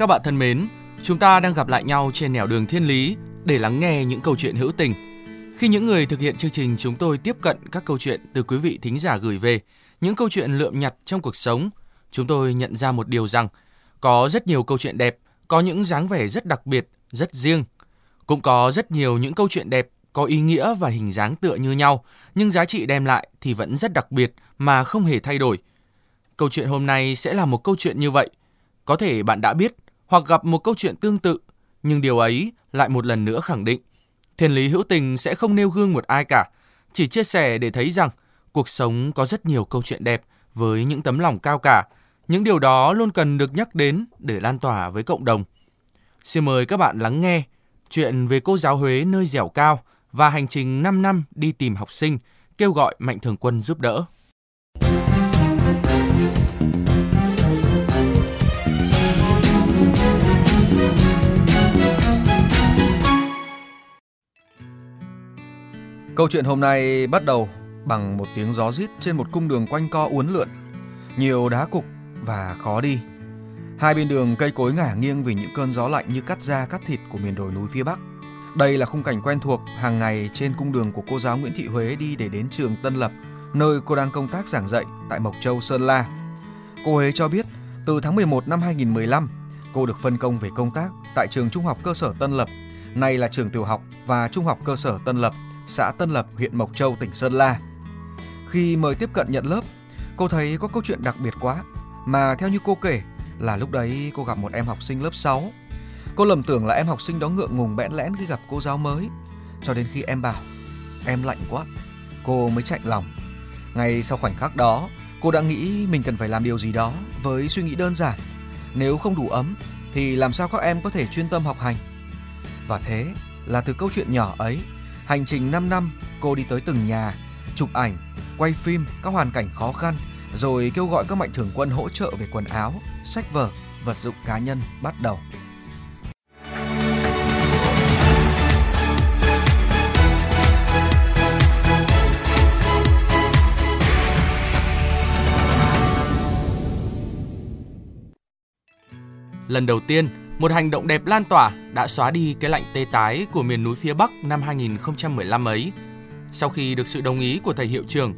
Các bạn thân mến, chúng ta đang gặp lại nhau trên nẻo đường thiên lý để lắng nghe những câu chuyện hữu tình. Khi những người thực hiện chương trình chúng tôi tiếp cận các câu chuyện từ quý vị thính giả gửi về, những câu chuyện lượm nhặt trong cuộc sống, chúng tôi nhận ra một điều rằng có rất nhiều câu chuyện đẹp, có những dáng vẻ rất đặc biệt, rất riêng. Cũng có rất nhiều những câu chuyện đẹp có ý nghĩa và hình dáng tựa như nhau, nhưng giá trị đem lại thì vẫn rất đặc biệt mà không hề thay đổi. Câu chuyện hôm nay sẽ là một câu chuyện như vậy. Có thể bạn đã biết hoặc gặp một câu chuyện tương tự, nhưng điều ấy lại một lần nữa khẳng định thiên lý hữu tình sẽ không nêu gương một ai cả, chỉ chia sẻ để thấy rằng cuộc sống có rất nhiều câu chuyện đẹp với những tấm lòng cao cả. Những điều đó luôn cần được nhắc đến để lan tỏa với cộng đồng. Xin mời các bạn lắng nghe chuyện về cô giáo Huế nơi dẻo cao và hành trình 5 năm đi tìm học sinh, kêu gọi Mạnh Thường Quân giúp đỡ. Câu chuyện hôm nay bắt đầu bằng một tiếng gió rít trên một cung đường quanh co uốn lượn, nhiều đá cục và khó đi. Hai bên đường cây cối ngả nghiêng vì những cơn gió lạnh như cắt da cắt thịt của miền đồi núi phía Bắc. Đây là khung cảnh quen thuộc hàng ngày trên cung đường của cô giáo Nguyễn Thị Huế đi để đến trường Tân Lập, nơi cô đang công tác giảng dạy tại Mộc Châu, Sơn La. Cô Huế cho biết, từ tháng 11 năm 2015, cô được phân công về công tác tại trường Trung học cơ sở Tân Lập, nay là trường tiểu học và Trung học cơ sở Tân Lập, xã Tân Lập, huyện Mộc Châu, tỉnh Sơn La. Khi mời tiếp cận nhận lớp, cô thấy có câu chuyện đặc biệt quá, mà theo như cô kể là lúc đấy cô gặp một em học sinh lớp 6. Cô lầm tưởng là em học sinh đó ngượng ngùng bẽn lẽn khi gặp cô giáo mới, cho đến khi em bảo em lạnh quá, cô mới chạy lòng. Ngay sau khoảnh khắc đó, cô đã nghĩ mình cần phải làm điều gì đó với suy nghĩ đơn giản. Nếu không đủ ấm thì làm sao các em có thể chuyên tâm học hành? Và thế là từ câu chuyện nhỏ ấy, hành trình 5 năm cô đi tới từng nhà, chụp ảnh, quay phim các hoàn cảnh khó khăn, rồi kêu gọi các mạnh thường quân hỗ trợ về quần áo, sách vở, vật dụng cá nhân bắt đầu. Lần đầu tiên, một hành động đẹp lan tỏa đã xóa đi cái lạnh tê tái của miền núi phía Bắc năm 2015 ấy. Sau khi được sự đồng ý của thầy hiệu trường,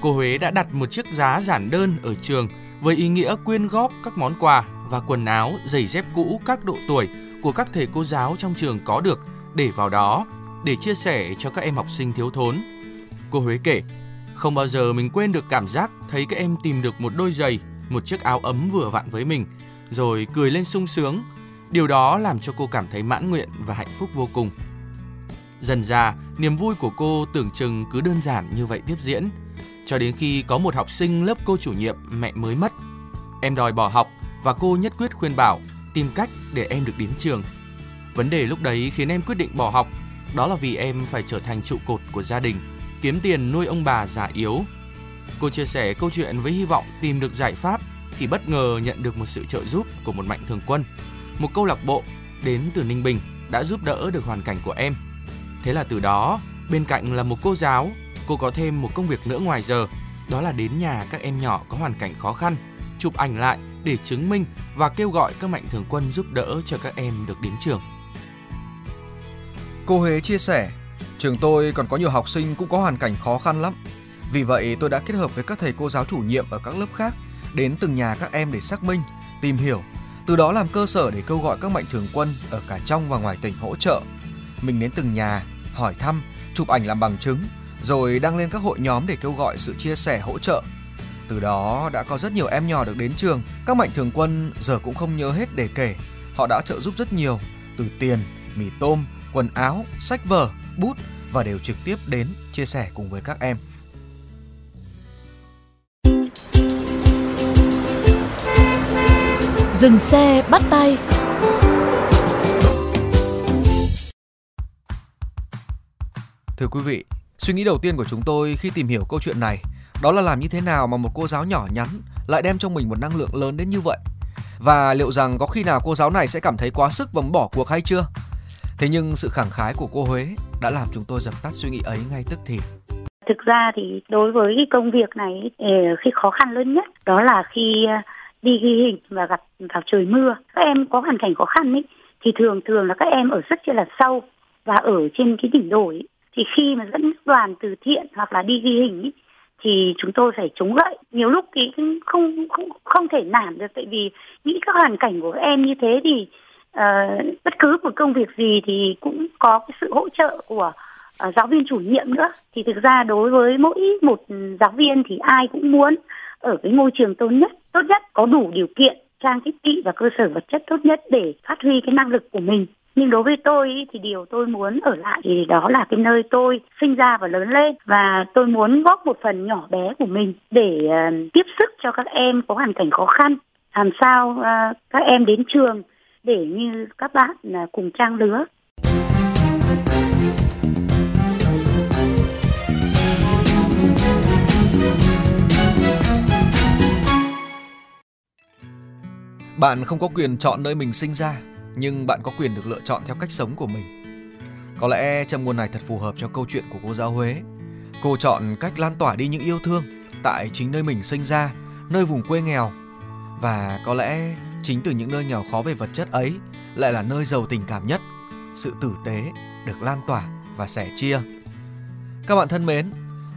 cô Huế đã đặt một chiếc giá giản đơn ở trường với ý nghĩa quyên góp các món quà và quần áo, giày dép cũ các độ tuổi của các thầy cô giáo trong trường có được để vào đó để chia sẻ cho các em học sinh thiếu thốn. Cô Huế kể, không bao giờ mình quên được cảm giác thấy các em tìm được một đôi giày, một chiếc áo ấm vừa vặn với mình, rồi cười lên sung sướng. Điều đó làm cho cô cảm thấy mãn nguyện và hạnh phúc vô cùng. Dần ra, niềm vui của cô tưởng chừng cứ đơn giản như vậy tiếp diễn. Cho đến khi có một học sinh lớp cô chủ nhiệm mẹ mới mất. Em đòi bỏ học và cô nhất quyết khuyên bảo tìm cách để em được đến trường. Vấn đề lúc đấy khiến em quyết định bỏ học, đó là vì em phải trở thành trụ cột của gia đình, kiếm tiền nuôi ông bà già yếu. Cô chia sẻ câu chuyện với hy vọng tìm được giải pháp thì bất ngờ nhận được một sự trợ giúp của một mạnh thường quân. Một câu lạc bộ đến từ Ninh Bình đã giúp đỡ được hoàn cảnh của em. Thế là từ đó, bên cạnh là một cô giáo, cô có thêm một công việc nữa ngoài giờ, đó là đến nhà các em nhỏ có hoàn cảnh khó khăn, chụp ảnh lại để chứng minh và kêu gọi các mạnh thường quân giúp đỡ cho các em được đến trường. Cô Huế chia sẻ, trường tôi còn có nhiều học sinh cũng có hoàn cảnh khó khăn lắm. Vì vậy tôi đã kết hợp với các thầy cô giáo chủ nhiệm ở các lớp khác đến từng nhà các em để xác minh, tìm hiểu, từ đó làm cơ sở để kêu gọi các mạnh thường quân ở cả trong và ngoài tỉnh hỗ trợ. Mình đến từng nhà, hỏi thăm, chụp ảnh làm bằng chứng, rồi đăng lên các hội nhóm để kêu gọi sự chia sẻ hỗ trợ. Từ đó đã có rất nhiều em nhỏ được đến trường, các mạnh thường quân giờ cũng không nhớ hết để kể. Họ đã trợ giúp rất nhiều, từ tiền, mì tôm, quần áo, sách vở, bút và đều trực tiếp đến chia sẻ cùng với các em. Dừng xe bắt tay Thưa quý vị, suy nghĩ đầu tiên của chúng tôi khi tìm hiểu câu chuyện này đó là làm như thế nào mà một cô giáo nhỏ nhắn lại đem trong mình một năng lượng lớn đến như vậy. Và liệu rằng có khi nào cô giáo này sẽ cảm thấy quá sức và muốn bỏ cuộc hay chưa? Thế nhưng sự khẳng khái của cô Huế đã làm chúng tôi dập tắt suy nghĩ ấy ngay tức thì. Thực ra thì đối với cái công việc này khi khó khăn lớn nhất đó là khi đi ghi hình và gặp vào trời mưa. Các em có hoàn cảnh khó khăn ấy thì thường thường là các em ở rất là sâu và ở trên cái đỉnh đồi ấy. thì khi mà dẫn đoàn từ thiện hoặc là đi ghi hình ấy, thì chúng tôi phải chống gậy nhiều lúc thì không không không thể nản được tại vì nghĩ các hoàn cảnh của các em như thế thì uh, bất cứ một công việc gì thì cũng có cái sự hỗ trợ của uh, giáo viên chủ nhiệm nữa thì thực ra đối với mỗi một giáo viên thì ai cũng muốn ở cái môi trường tốt nhất tốt nhất có đủ điều kiện trang thiết bị và cơ sở vật chất tốt nhất để phát huy cái năng lực của mình. Nhưng đối với tôi thì điều tôi muốn ở lại thì đó là cái nơi tôi sinh ra và lớn lên. Và tôi muốn góp một phần nhỏ bé của mình để uh, tiếp sức cho các em có hoàn cảnh khó khăn. Làm sao uh, các em đến trường để như các bạn uh, cùng trang lứa. Bạn không có quyền chọn nơi mình sinh ra, nhưng bạn có quyền được lựa chọn theo cách sống của mình. Có lẽ trong ngôn này thật phù hợp cho câu chuyện của cô giáo Huế. Cô chọn cách lan tỏa đi những yêu thương tại chính nơi mình sinh ra, nơi vùng quê nghèo. Và có lẽ chính từ những nơi nghèo khó về vật chất ấy lại là nơi giàu tình cảm nhất. Sự tử tế được lan tỏa và sẻ chia. Các bạn thân mến,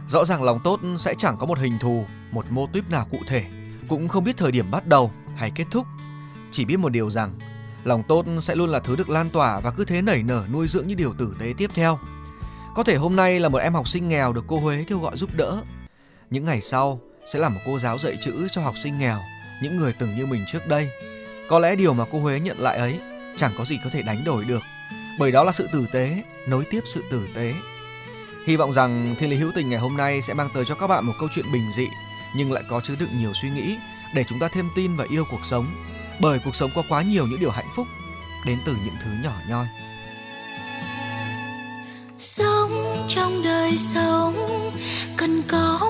rõ ràng lòng tốt sẽ chẳng có một hình thù, một mô típ nào cụ thể, cũng không biết thời điểm bắt đầu hay kết thúc. Chỉ biết một điều rằng Lòng tốt sẽ luôn là thứ được lan tỏa và cứ thế nảy nở nuôi dưỡng những điều tử tế tiếp theo. Có thể hôm nay là một em học sinh nghèo được cô Huế kêu gọi giúp đỡ. Những ngày sau sẽ là một cô giáo dạy chữ cho học sinh nghèo, những người từng như mình trước đây. Có lẽ điều mà cô Huế nhận lại ấy chẳng có gì có thể đánh đổi được, bởi đó là sự tử tế, nối tiếp sự tử tế. Hy vọng rằng Thiên Lý Hữu Tình ngày hôm nay sẽ mang tới cho các bạn một câu chuyện bình dị nhưng lại có chứa đựng nhiều suy nghĩ để chúng ta thêm tin và yêu cuộc sống bởi cuộc sống có quá nhiều những điều hạnh phúc đến từ những thứ nhỏ nhoi. Sống trong đời sống cần có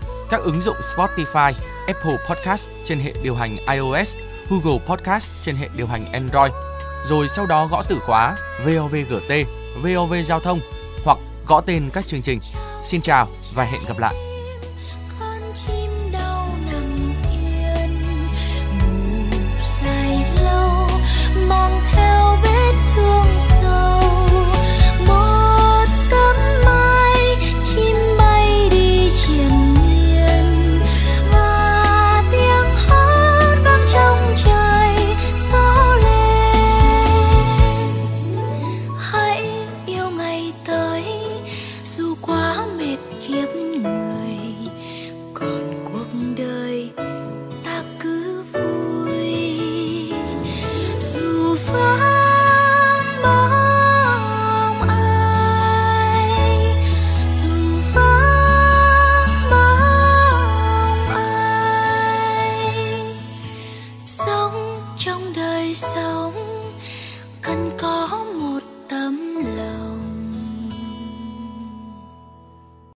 các ứng dụng Spotify, Apple Podcast trên hệ điều hành iOS, Google Podcast trên hệ điều hành Android. Rồi sau đó gõ từ khóa VOVGT, VOV Giao thông hoặc gõ tên các chương trình. Xin chào và hẹn gặp lại. mang